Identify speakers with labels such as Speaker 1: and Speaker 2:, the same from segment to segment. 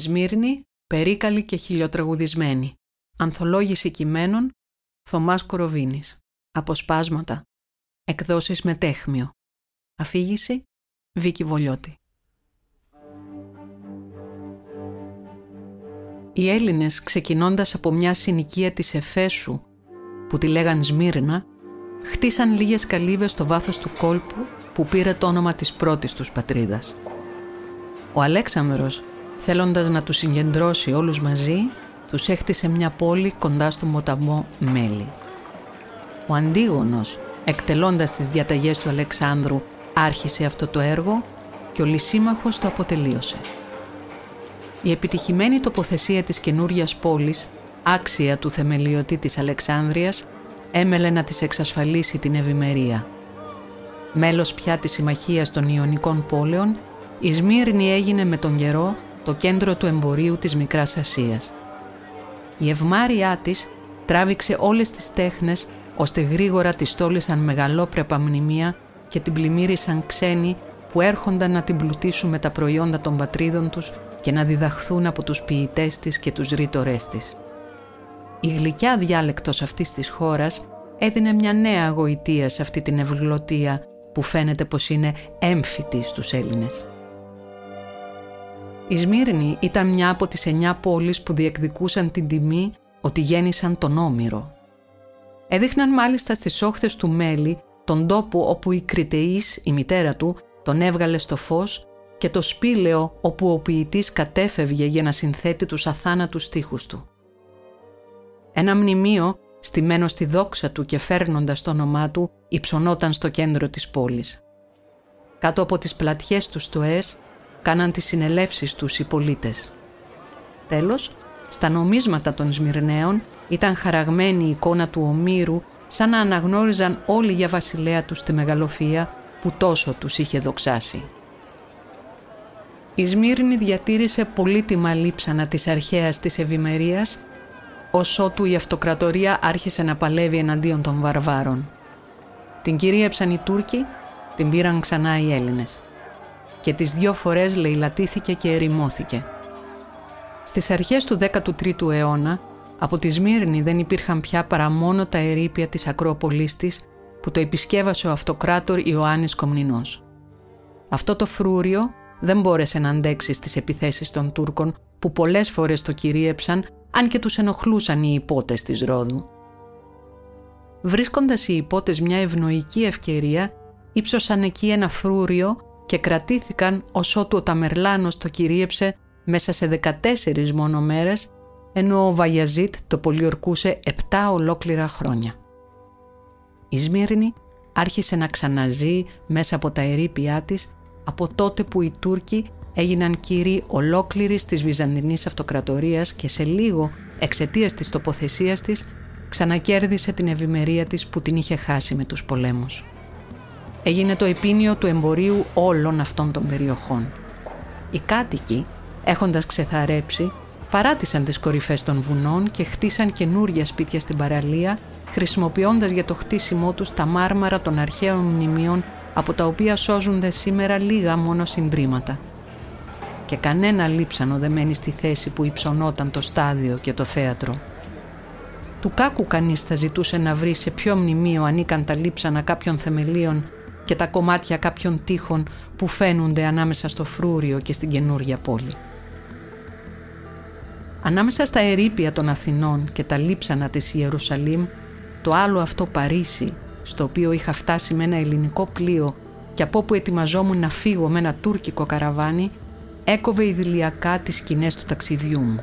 Speaker 1: Σμύρνη, περίκαλη και χιλιοτραγουδισμένη. Ανθολόγηση κειμένων, Θωμάς Κοροβίνης. Αποσπάσματα. Εκδόσεις με τέχμιο. Αφήγηση, Βίκη Βολιώτη. Οι Έλληνες ξεκινώντας από μια συνοικία της Εφέσου που τη λέγαν Σμύρνα, χτίσαν λίγες καλύβες στο βάθος του κόλπου που πήρε το όνομα της πρώτης τους πατρίδας. Ο Αλέξανδρος, θέλοντας να τους συγκεντρώσει όλους μαζί, τους έχτισε μια πόλη κοντά στο μοταμό Μέλη. Ο Αντίγονος, εκτελώντας τις διαταγές του Αλεξάνδρου, άρχισε αυτό το έργο και ο Λυσίμαχος το αποτελείωσε. Η επιτυχημένη τοποθεσία της καινούριας πόλης, άξια του θεμελιωτή της Αλεξάνδρειας, έμελε να της εξασφαλίσει την ευημερία. Μέλος πια της συμμαχίας των Ιωνικών πόλεων, η Σμύρνη έγινε με τον καιρό το κέντρο του εμπορίου της Μικράς Ασίας. Η ευμάρειά της τράβηξε όλες τις τέχνες ώστε γρήγορα τη στόλισαν μεγαλόπρεπα μνημεία και την πλημμύρισαν ξένοι που έρχονταν να την πλουτίσουν με τα προϊόντα των πατρίδων τους και να διδαχθούν από τους ποιητές της και τους ρήτορές της. Η γλυκιά διάλεκτος αυτής της χώρας έδινε μια νέα γοητεία σε αυτή την ευγλωτία που φαίνεται πως είναι έμφυτη στους Έλληνες. Η Σμύρνη ήταν μια από τις εννιά πόλεις που διεκδικούσαν την τιμή ότι γέννησαν τον Όμηρο. Έδειχναν μάλιστα στις όχθες του Μέλη τον τόπο όπου η Κριτεής, η μητέρα του, τον έβγαλε στο φως και το σπήλαιο όπου ο ποιητής κατέφευγε για να συνθέτει τους αθάνατους στίχους του. Ένα μνημείο, στημένο στη δόξα του και φέρνοντας το όνομά του, υψωνόταν στο κέντρο της πόλης. Κάτω από τις πλατιές του στοές κάναν τις συνελεύσεις τους οι πολίτες. Τέλος, στα νομίσματα των Σμυρναίων ήταν χαραγμένη η εικόνα του Ομήρου σαν να αναγνώριζαν όλοι για βασιλέα τους τη μεγαλοφία που τόσο τους είχε δοξάσει. Η Σμύρνη διατήρησε πολύτιμα λείψανα της αρχαίας της ευημερίας, ως ότου η αυτοκρατορία άρχισε να παλεύει εναντίον των βαρβάρων. Την κυρίεψαν οι Τούρκοι, την πήραν ξανά οι Έλληνες. Και τις δυο φορές λαιλατήθηκε και ερημώθηκε. Στις αρχές του 13ου αιώνα, από τη Σμύρνη δεν υπήρχαν πια παρά μόνο τα ερήπια της Ακρόπολης της που το επισκέβασε ο αυτοκράτορ Ιωάννης Κομνηνός. Αυτό το φρούριο δεν μπόρεσε να αντέξει στις επιθέσεις των Τούρκων που πολλές φορές το κυρίεψαν αν και τους ενοχλούσαν οι υπότες της Ρόδου. Βρίσκοντας οι υπότες μια ευνοϊκή ευκαιρία, ύψωσαν εκεί ένα φρούριο και κρατήθηκαν ως ότου ο Ταμερλάνος το κυρίεψε μέσα σε 14 μόνο μέρες, ενώ ο Βαγιαζίτ το πολιορκούσε 7 ολόκληρα χρόνια. Η Σμύρνη άρχισε να ξαναζεί μέσα από τα ερήπια της από τότε που οι Τούρκοι έγιναν κύριοι ολόκληρης της Βυζαντινής Αυτοκρατορίας και σε λίγο εξαιτίας της τοποθεσίας της ξανακέρδισε την ευημερία της που την είχε χάσει με τους πολέμους. Έγινε το επίνιο του εμπορίου όλων αυτών των περιοχών. Οι κάτοικοι, έχοντας ξεθαρέψει, παράτησαν τις κορυφές των βουνών και χτίσαν καινούρια σπίτια στην παραλία, χρησιμοποιώντας για το χτίσιμό τους τα μάρμαρα των αρχαίων μνημείων από τα οποία σώζονται σήμερα λίγα μόνο συντρίμματα. Και κανένα λείψανο δεν μένει στη θέση που υψωνόταν το στάδιο και το θέατρο. Του κάκου κανείς θα ζητούσε να βρει σε ποιο μνημείο ανήκαν τα λείψανα κάποιων θεμελίων και τα κομμάτια κάποιων τείχων που φαίνονται ανάμεσα στο φρούριο και στην καινούρια πόλη. Ανάμεσα στα ερήπια των Αθηνών και τα λείψανα της Ιερουσαλήμ, το άλλο αυτό Παρίσι στο οποίο είχα φτάσει με ένα ελληνικό πλοίο και από όπου ετοιμαζόμουν να φύγω με ένα τουρκικό καραβάνι, έκοβε ιδηλιακά τις σκηνές του ταξιδιού μου.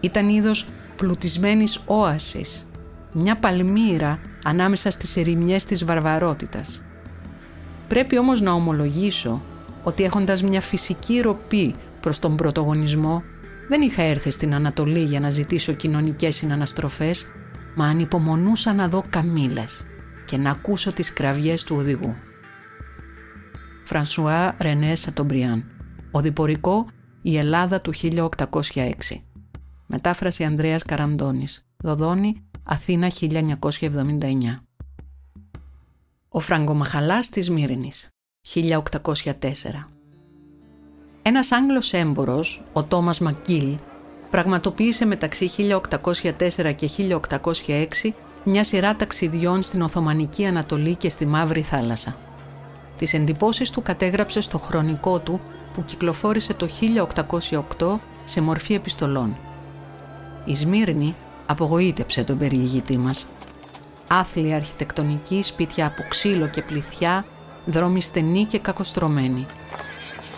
Speaker 1: Ήταν είδος πλουτισμένης όασης, μια παλμύρα ανάμεσα στις ερημιές της βαρβαρότητας. Πρέπει όμως να ομολογήσω ότι έχοντας μια φυσική ροπή προς τον πρωτογονισμό, δεν είχα έρθει στην Ανατολή για να ζητήσω κοινωνικές συναναστροφές, μα ανυπομονούσα να δω καμήλες και να ακούσω τις κραυγές του οδηγού. Φρανσουά Ρενέ Σατομπριάν Οδηπορικό «Η Ελλάδα του 1806» Μετάφραση Ανδρέας Καραντώνης. Δοδόνη Αθήνα 1979 Ο Φραγκομαχαλάς της Μύρινης 1804 Ένας Άγγλος έμπορος, ο Τόμας Μακκίλ, πραγματοποίησε μεταξύ 1804 και 1806 μια σειρά ταξιδιών στην Οθωμανική Ανατολή και στη Μαύρη Θάλασσα. Τις εντυπώσεις του κατέγραψε στο χρονικό του που κυκλοφόρησε το 1808 σε μορφή επιστολών. Η Σμύρνη απογοήτεψε τον περιηγητή μας. Άθλια αρχιτεκτονική, σπίτια από ξύλο και πληθιά, δρόμοι στενοί και κακοστρωμένοι.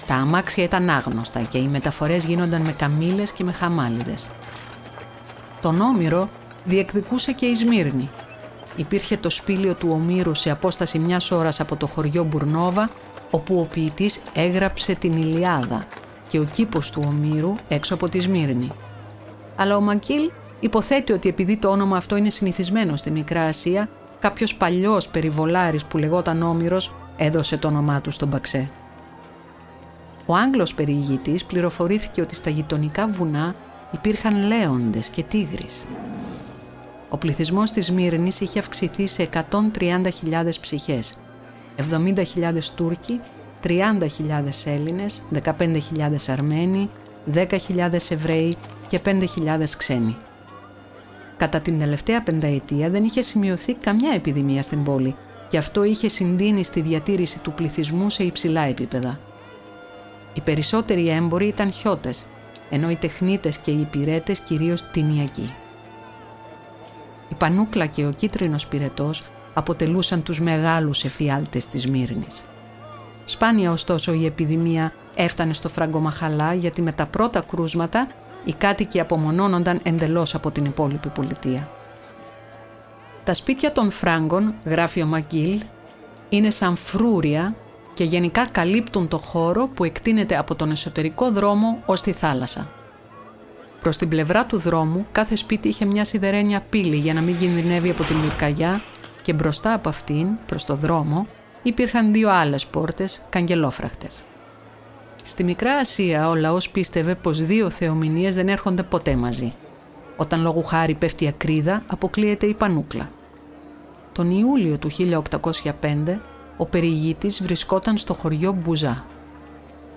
Speaker 1: Τα αμάξια ήταν άγνωστα και οι μεταφορές γίνονταν με καμήλες και με χαμάλιδες. Τον Όμηρο διεκδικούσε και η Σμύρνη. Υπήρχε το σπήλιο του Ομήρου σε απόσταση μιας ώρας από το χωριό Μπουρνόβα, όπου ο ποιητής έγραψε την Ηλιάδα και ο κήπος του Ομήρου έξω από τη Σμύρνη. Αλλά ο Μακίλ υποθέτει ότι επειδή το όνομα αυτό είναι συνηθισμένο στη Μικρά Ασία, κάποιος παλιός περιβολάρης που λεγόταν Όμηρος έδωσε το όνομά του στον Παξέ. Ο Άγγλος περιηγητής πληροφορήθηκε ότι στα γειτονικά βουνά υπήρχαν λέοντες και τίγρεις. Ο πληθυσμός της Μύρνης είχε αυξηθεί σε 130.000 ψυχές, 70.000 Τούρκοι, 30.000 Έλληνες, 15.000 Αρμένοι, 10.000 Εβραίοι και 5.000 ξένοι. Κατά την τελευταία πενταετία δεν είχε σημειωθεί καμιά επιδημία στην πόλη και αυτό είχε συντείνει στη διατήρηση του πληθυσμού σε υψηλά επίπεδα. Οι περισσότεροι έμποροι ήταν χιώτες, ενώ οι τεχνίτες και οι υπηρέτες κυρίως τυνιακοί. Η πανούκλα και ο κίτρινος πυρετός αποτελούσαν τους μεγάλους εφιάλτες της Μύρνης. Σπάνια ωστόσο η επιδημία έφτανε στο Φραγκομαχαλά γιατί με τα πρώτα κρούσματα οι κάτοικοι απομονώνονταν εντελώς από την υπόλοιπη πολιτεία. Τα σπίτια των Φράγκων, γράφει ο Μαγκίλ, είναι σαν φρούρια και γενικά καλύπτουν το χώρο που εκτείνεται από τον εσωτερικό δρόμο ως τη θάλασσα. Προς την πλευρά του δρόμου κάθε σπίτι είχε μια σιδερένια πύλη για να μην κινδυνεύει από την λυρκαγιά και μπροστά από αυτήν, προς το δρόμο, υπήρχαν δύο άλλες πόρτες καγκελόφραχτες. Στη Μικρά Ασία ο λαός πίστευε πως δύο θεομηνίες δεν έρχονται ποτέ μαζί. Όταν λόγου χάρη πέφτει η ακρίδα, αποκλείεται η πανούκλα. Τον Ιούλιο του 1805 ο περιηγήτης βρισκόταν στο χωριό Μπουζά.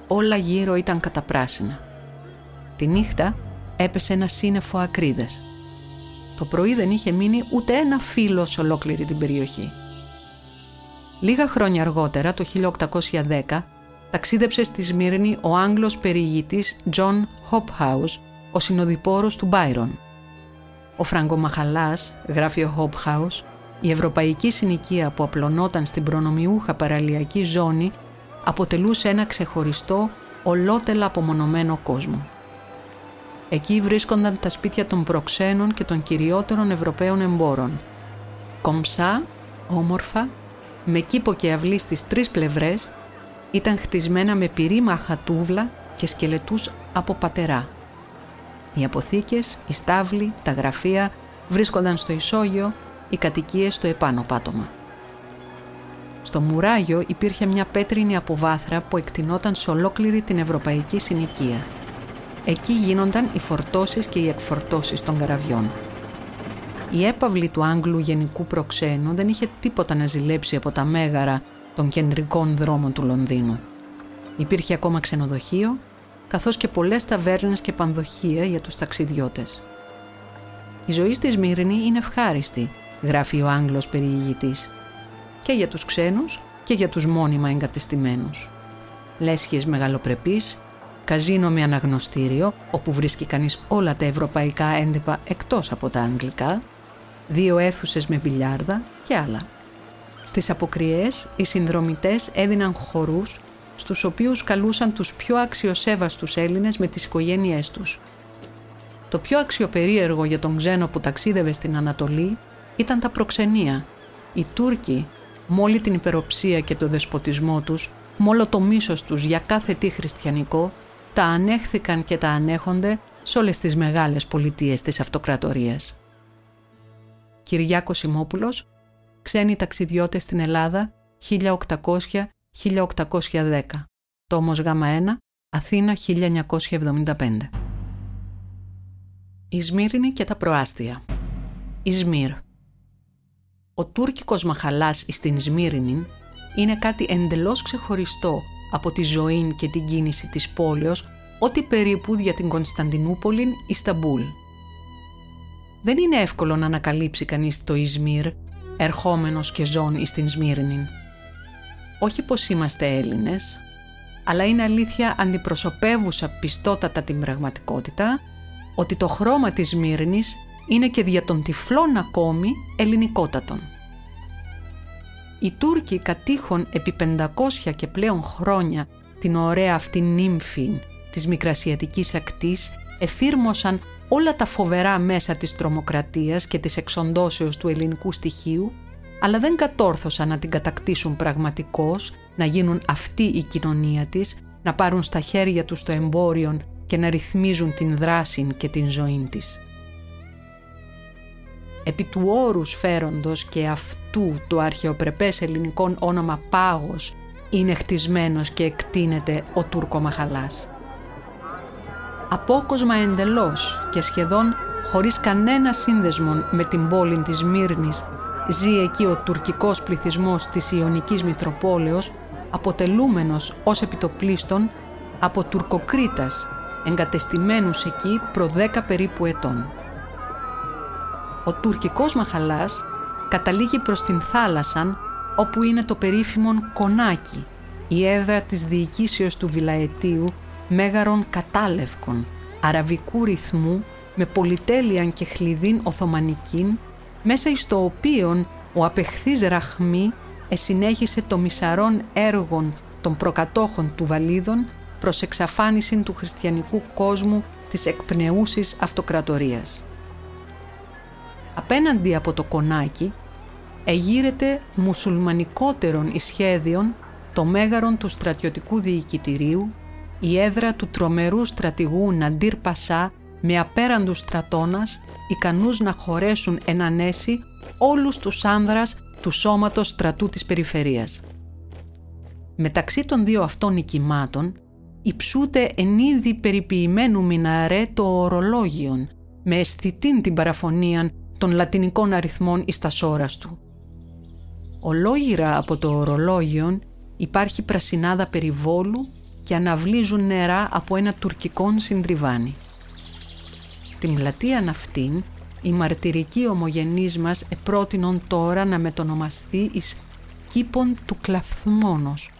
Speaker 1: Όλα γύρω ήταν καταπράσινα. Τη νύχτα έπεσε ένα σύννεφο ακρίδες. Το πρωί δεν είχε μείνει ούτε ένα φύλλο σε ολόκληρη την περιοχή. Λίγα χρόνια αργότερα, το 1810, ταξίδεψε στη Σμύρνη ο Άγγλος περιηγητής John Hophouse, ο συνοδοιπόρος του Μπάιρον. Ο Φραγκομαχαλάς, γράφει ο Hophouse, η ευρωπαϊκή συνοικία που απλωνόταν στην προνομιούχα παραλιακή ζώνη αποτελούσε ένα ξεχωριστό, ολότελα απομονωμένο κόσμο. Εκεί βρίσκονταν τα σπίτια των προξένων και των κυριότερων Ευρωπαίων εμπόρων. Κομψά, όμορφα, με κήπο και αυλή στις τρεις πλευρές, ήταν χτισμένα με πυρήμαχα τούβλα και σκελετούς από πατερά. Οι αποθήκες, οι στάβλοι, τα γραφεία βρίσκονταν στο ισόγειο οι κατοικίες στο επάνω πάτωμα. Στο Μουράγιο υπήρχε μια πέτρινη αποβάθρα που εκτινόταν σε ολόκληρη την ευρωπαϊκή συνοικία. Εκεί γίνονταν οι φορτώσεις και οι εκφορτώσεις των καραβιών. Η έπαυλη του Άγγλου γενικού προξένου δεν είχε τίποτα να ζηλέψει από τα μέγαρα των κεντρικών δρόμων του Λονδίνου. Υπήρχε ακόμα ξενοδοχείο, καθώς και πολλές ταβέρνες και πανδοχεία για τους ταξιδιώτες. Η ζωή στη Σμύρνη είναι ευχάριστη γράφει ο Άγγλος περιηγητής, και για τους ξένους και για τους μόνιμα εγκατεστημένους. Λέσχες μεγαλοπρεπείς, καζίνο με αναγνωστήριο, όπου βρίσκει κανείς όλα τα ευρωπαϊκά έντυπα εκτός από τα αγγλικά, δύο αίθουσες με μπιλιάρδα και άλλα. Στις αποκριές, οι συνδρομητές έδιναν χορούς, στους οποίους καλούσαν τους πιο αξιοσέβαστους Έλληνες με τις οικογένειές τους. Το πιο αξιοπερίεργο για τον ξένο που ταξίδευε στην Ανατολή ήταν τα προξενία. Οι Τούρκοι, με την υπεροψία και το δεσποτισμό τους, με το μίσος τους για κάθε τι χριστιανικό, τα ανέχθηκαν και τα ανέχονται σε όλες τις μεγάλες πολιτείες της αυτοκρατορίας. Κυριάκος Σιμόπουλος, ξένοι ταξιδιώτες στην Ελλάδα, 1800-1810. Τόμος Γ1, Αθήνα 1975. Η Σμύρινη και τα προάστια. Ισμύρ. Ο τουρκικός μαχαλάς στην Σμύρινιν είναι κάτι εντελώς ξεχωριστό από τη ζωή και την κίνηση της πόλεως, ό,τι περίπου για την Κωνσταντινούπολη Ισταμπούλ. Δεν είναι εύκολο να ανακαλύψει κανείς το Ισμύρ, ερχόμενος και ζών εις την Σμύρνη. Όχι πως είμαστε Έλληνες, αλλά είναι αλήθεια αντιπροσωπεύουσα πιστότατα την πραγματικότητα ότι το χρώμα της Σμύρνης είναι και δια των τυφλών ακόμη ελληνικότατον. Οι Τούρκοι κατήχων επί 500 και πλέον χρόνια την ωραία αυτή νύμφη της Μικρασιατικής ακτής εφήρμοσαν όλα τα φοβερά μέσα της τρομοκρατίας και της εξοντώσεως του ελληνικού στοιχείου, αλλά δεν κατόρθωσαν να την κατακτήσουν πραγματικώς, να γίνουν αυτή η κοινωνία της, να πάρουν στα χέρια τους το εμπόριο και να ρυθμίζουν την δράση και την ζωή της. Επί του όρους φέροντος και αυτού το αρχαιοπρεπές ελληνικό όνομα Πάγος είναι χτισμένος και εκτείνεται ο Τούρκο Μαχαλάς. Απόκοσμα εντελώς και σχεδόν χωρίς κανένα σύνδεσμο με την πόλη της Μύρνης ζει εκεί ο τουρκικός πληθυσμός της Ιωνικής Μητροπόλεως αποτελούμενος ως επιτοπλίστων από τουρκοκρίτας εγκατεστημένους εκεί προ δέκα περίπου ετών. Ο τουρκικός μαχαλάς καταλήγει προς την θάλασσα όπου είναι το περίφημον Κονάκι, η έδρα της διοικήσεως του Βιλαετίου μέγαρων κατάλευκων, αραβικού ρυθμού με πολυτέλειαν και χλειδίν Οθωμανικήν, μέσα εις το οποίον ο απεχθής Ραχμή εσυνέχισε το μισαρών έργων των προκατόχων του Βαλίδων προς εξαφάνιση του χριστιανικού κόσμου της εκπνεούσης αυτοκρατορίας. Απέναντι από το κονάκι εγείρεται μουσουλμανικότερον ισχέδιον το μέγαρον του στρατιωτικού διοικητηρίου, η έδρα του τρομερού στρατηγού Ναντήρ Πασά με απέραντους στρατώνας, ικανούς να χωρέσουν εν ανέση όλους τους άνδρας του σώματος στρατού της περιφερείας. Μεταξύ των δύο αυτών νικημάτων υψούται εν είδη περιποιημένου μιναρέ το ορολόγιον, με αισθητήν την παραφωνίαν των λατινικών αριθμών εις τα σώρας του. Ολόγυρα από το ορολόγιον υπάρχει πρασινάδα περιβόλου και αναβλύζουν νερά από ένα τουρκικό συντριβάνι. Την πλατεία αυτήν οι μαρτυρικοί ομογενείς μας επρότεινον τώρα να μετονομαστεί εις κήπον του κλαθμόνος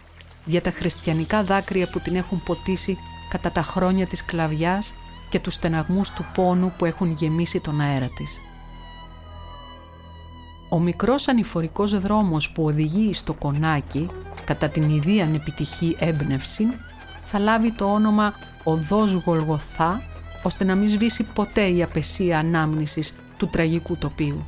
Speaker 1: για τα χριστιανικά δάκρυα που την έχουν ποτίσει κατά τα χρόνια της κλαβιάς και τους στεναγμούς του πόνου που έχουν γεμίσει τον αέρα της. Ο μικρός ανηφορικός δρόμος που οδηγεί στο κονάκι κατά την ιδίαν επιτυχή έμπνευση θα λάβει το όνομα «Οδός Γολγοθά» ώστε να μην σβήσει ποτέ η απεσία ανάμνησης του τραγικού τοπίου.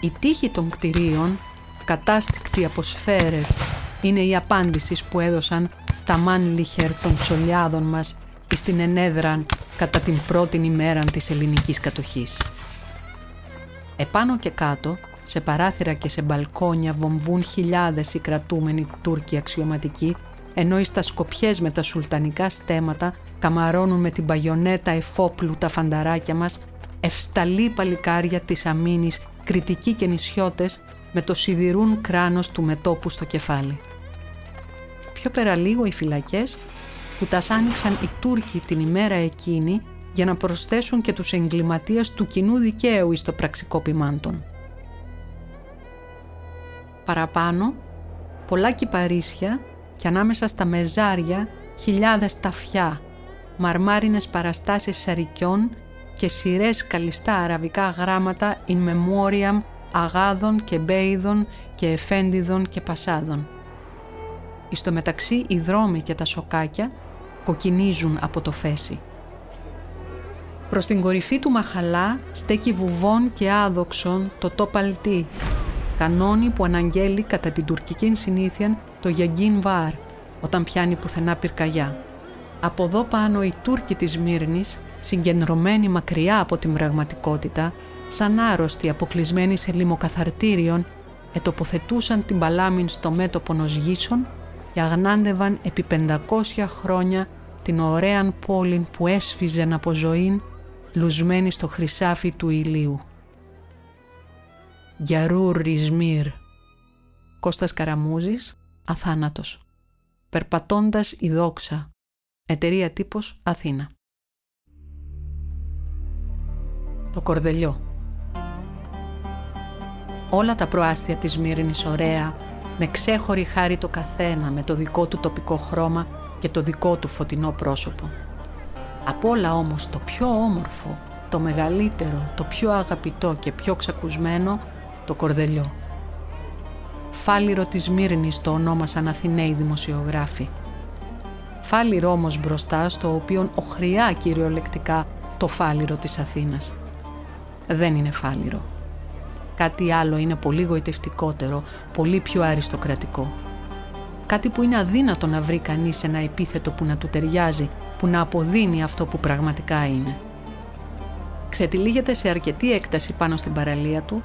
Speaker 1: Η τύχη των κτηρίων, κατάστηκτη από σφαίρες, είναι η απάντηση που έδωσαν τα μάνλιχερ των τσολιάδων μας στην ενέδραν κατά την πρώτη ημέρα της ελληνικής κατοχής. Επάνω και κάτω, σε παράθυρα και σε μπαλκόνια βομβούν χιλιάδες οι κρατούμενοι Τούρκοι αξιωματικοί, ενώ οι στα σκοπιές με τα σουλτανικά στέματα καμαρώνουν με την παγιονέτα εφόπλου τα φανταράκια μας, ευσταλή παλικάρια της αμήνης, κριτικοί και νησιώτες, με το σιδηρούν κράνος του μετόπου στο κεφάλι. Πιο πέρα λίγο οι φυλακές που τας άνοιξαν οι Τούρκοι την ημέρα εκείνη για να προσθέσουν και τους εγκληματίες του κοινού δικαίου εις το πραξικό ποιμάντων. Παραπάνω, πολλά κυπαρίσια και ανάμεσα στα μεζάρια χιλιάδες ταφιά, μαρμάρινες παραστάσεις σαρικιών και σειρές καλιστά αραβικά γράμματα in memoriam αγάδων και μπέιδων και εφέντιδων και πασάδων. Εις το μεταξύ οι δρόμοι και τα σοκάκια κοκκινίζουν από το φέση. Προς την κορυφή του Μαχαλά στέκει βουβών και άδοξον το τόπαλτί, κανόνι που αναγγέλει κατά την τουρκική συνήθεια το Γιαγκίν Βάρ, όταν πιάνει πουθενά πυρκαγιά. Από εδώ πάνω οι Τούρκοι της Μύρνης, συγκεντρωμένοι μακριά από την πραγματικότητα, σαν άρρωστοι αποκλεισμένοι σε λιμοκαθαρτήριον, ετοποθετούσαν την παλάμην στο μέτωπο νοσγήσων και αγνάντευαν επί 500 χρόνια την ωραίαν πόλη που έσφιζεν από ζωήν λουσμένη στο χρυσάφι του ηλίου. Γιαρούρ Ρισμύρ Κώστας Καραμούζης Αθάνατος περπατώντας η δόξα. Εταιρεία τύπος Αθήνα. Το κορδελιό. Όλα τα προάστια της Μύρινης ωραία, με ξέχωρη χάρη το καθένα, με το δικό του τοπικό χρώμα και το δικό του φωτεινό πρόσωπο. Από όλα όμως το πιο όμορφο, το μεγαλύτερο, το πιο αγαπητό και πιο ξακουσμένο, το κορδελιό. Φάλιρο της Μύρνης το ονόμασαν Αθηναίοι δημοσιογράφοι. Φάλιρο όμως μπροστά στο οποίο οχριά κυριολεκτικά το φάλιρο της Αθήνας. Δεν είναι φάλιρο. Κάτι άλλο είναι πολύ γοητευτικότερο, πολύ πιο αριστοκρατικό. Κάτι που είναι αδύνατο να βρει κανείς ένα επίθετο που να του ταιριάζει, που να αποδίνει αυτό που πραγματικά είναι. Ξετυλίγεται σε αρκετή έκταση πάνω στην παραλία του,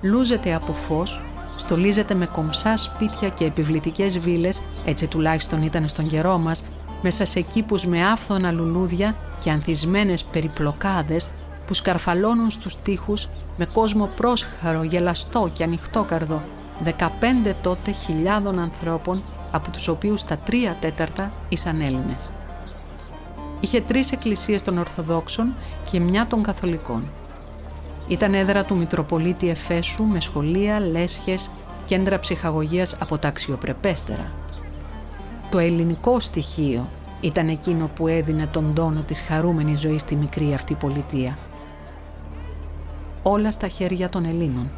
Speaker 1: λούζεται από φως, στολίζεται με κομψά σπίτια και επιβλητικές βίλες, έτσι τουλάχιστον ήταν στον καιρό μας, μέσα σε κήπους με άφθονα λουλούδια και ανθισμένες περιπλοκάδες που σκαρφαλώνουν στους τοίχους με κόσμο πρόσχαρο, γελαστό και ανοιχτόκαρδο, 15 τότε χιλιάδων ανθρώπων από τους οποίους τα τρία τέταρτα ήσαν Έλληνες. Είχε τρεις εκκλησίες των Ορθοδόξων και μια των Καθολικών. Ήταν έδρα του Μητροπολίτη Εφέσου με σχολεία, λέσχες, κέντρα ψυχαγωγίας από τα αξιοπρεπέστερα. Το ελληνικό στοιχείο ήταν εκείνο που έδινε τον τόνο της χαρούμενης ζωής στη μικρή αυτή πολιτεία. Όλα στα χέρια των Ελλήνων.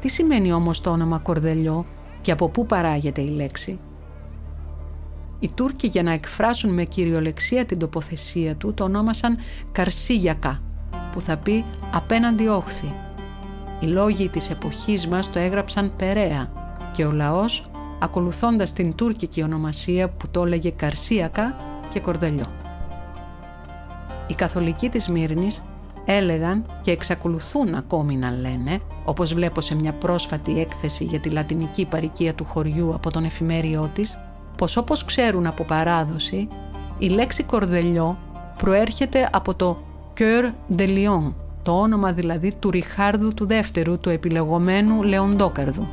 Speaker 1: Τι σημαίνει όμως το όνομα Κορδελιό και από πού παράγεται η λέξη; Οι Τούρκοι για να εκφράσουν με κυριολεξία την τοποθεσία του το ονόμασαν Καρσίγιακα, που θα πει απέναντι όχθη. Οι λόγοι της εποχής μας το έγραψαν Περαία και ο λαός ακολουθώντας την τουρκική ονομασία που το έλεγε Καρσίακα και Κορδελιό. Οι καθολικοί της Μύρνης έλεγαν και εξακολουθούν ακόμη να λένε, όπως βλέπω σε μια πρόσφατη έκθεση για τη λατινική παροικία του χωριού από τον εφημέριό της, πως όπως ξέρουν από παράδοση, η λέξη κορδελιό προέρχεται από το «Cœur de Lion», το όνομα δηλαδή του Ριχάρδου του δεύτερου, του επιλεγωμένου Λεοντόκαρδου.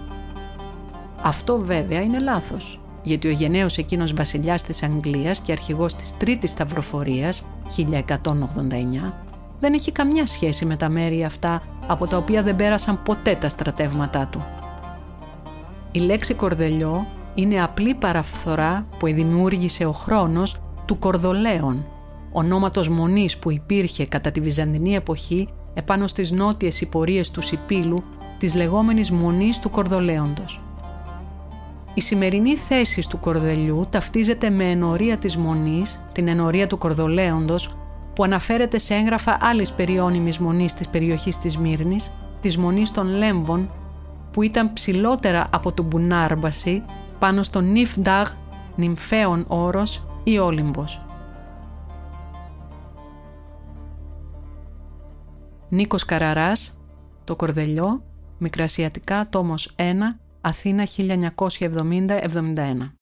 Speaker 1: Αυτό βέβαια είναι λάθος, γιατί ο γενναίος εκείνος βασιλιάς της Αγγλίας και αρχηγός της Τρίτης Σταυροφορίας, 1189, δεν έχει καμιά σχέση με τα μέρη αυτά από τα οποία δεν πέρασαν ποτέ τα στρατεύματά του. Η λέξη κορδελιό είναι απλή παραφθορά που δημιούργησε ο χρόνος του Κορδολέων, ονόματος μονής που υπήρχε κατά τη Βυζαντινή εποχή επάνω στις νότιες υπορίες του Σιπίλου της λεγόμενης μονής του Κορδολέοντος. Η σημερινή θέση του κορδελιού ταυτίζεται με ενορία της μονής, την ενορία του Κορδολέοντος, που αναφέρεται σε έγγραφα άλλης περιώνυμης μονής της περιοχής της Μύρνης, της μονής των Λέμβων, που ήταν ψηλότερα από τον Μπουνάρμπαση, πάνω στο Νιφντάγ, νυμφαίων όρος ή Όλυμπος. Νίκος Καραράς, Το Κορδελιό, Μικρασιατικά, τόμος 1, Αθήνα 1970-71.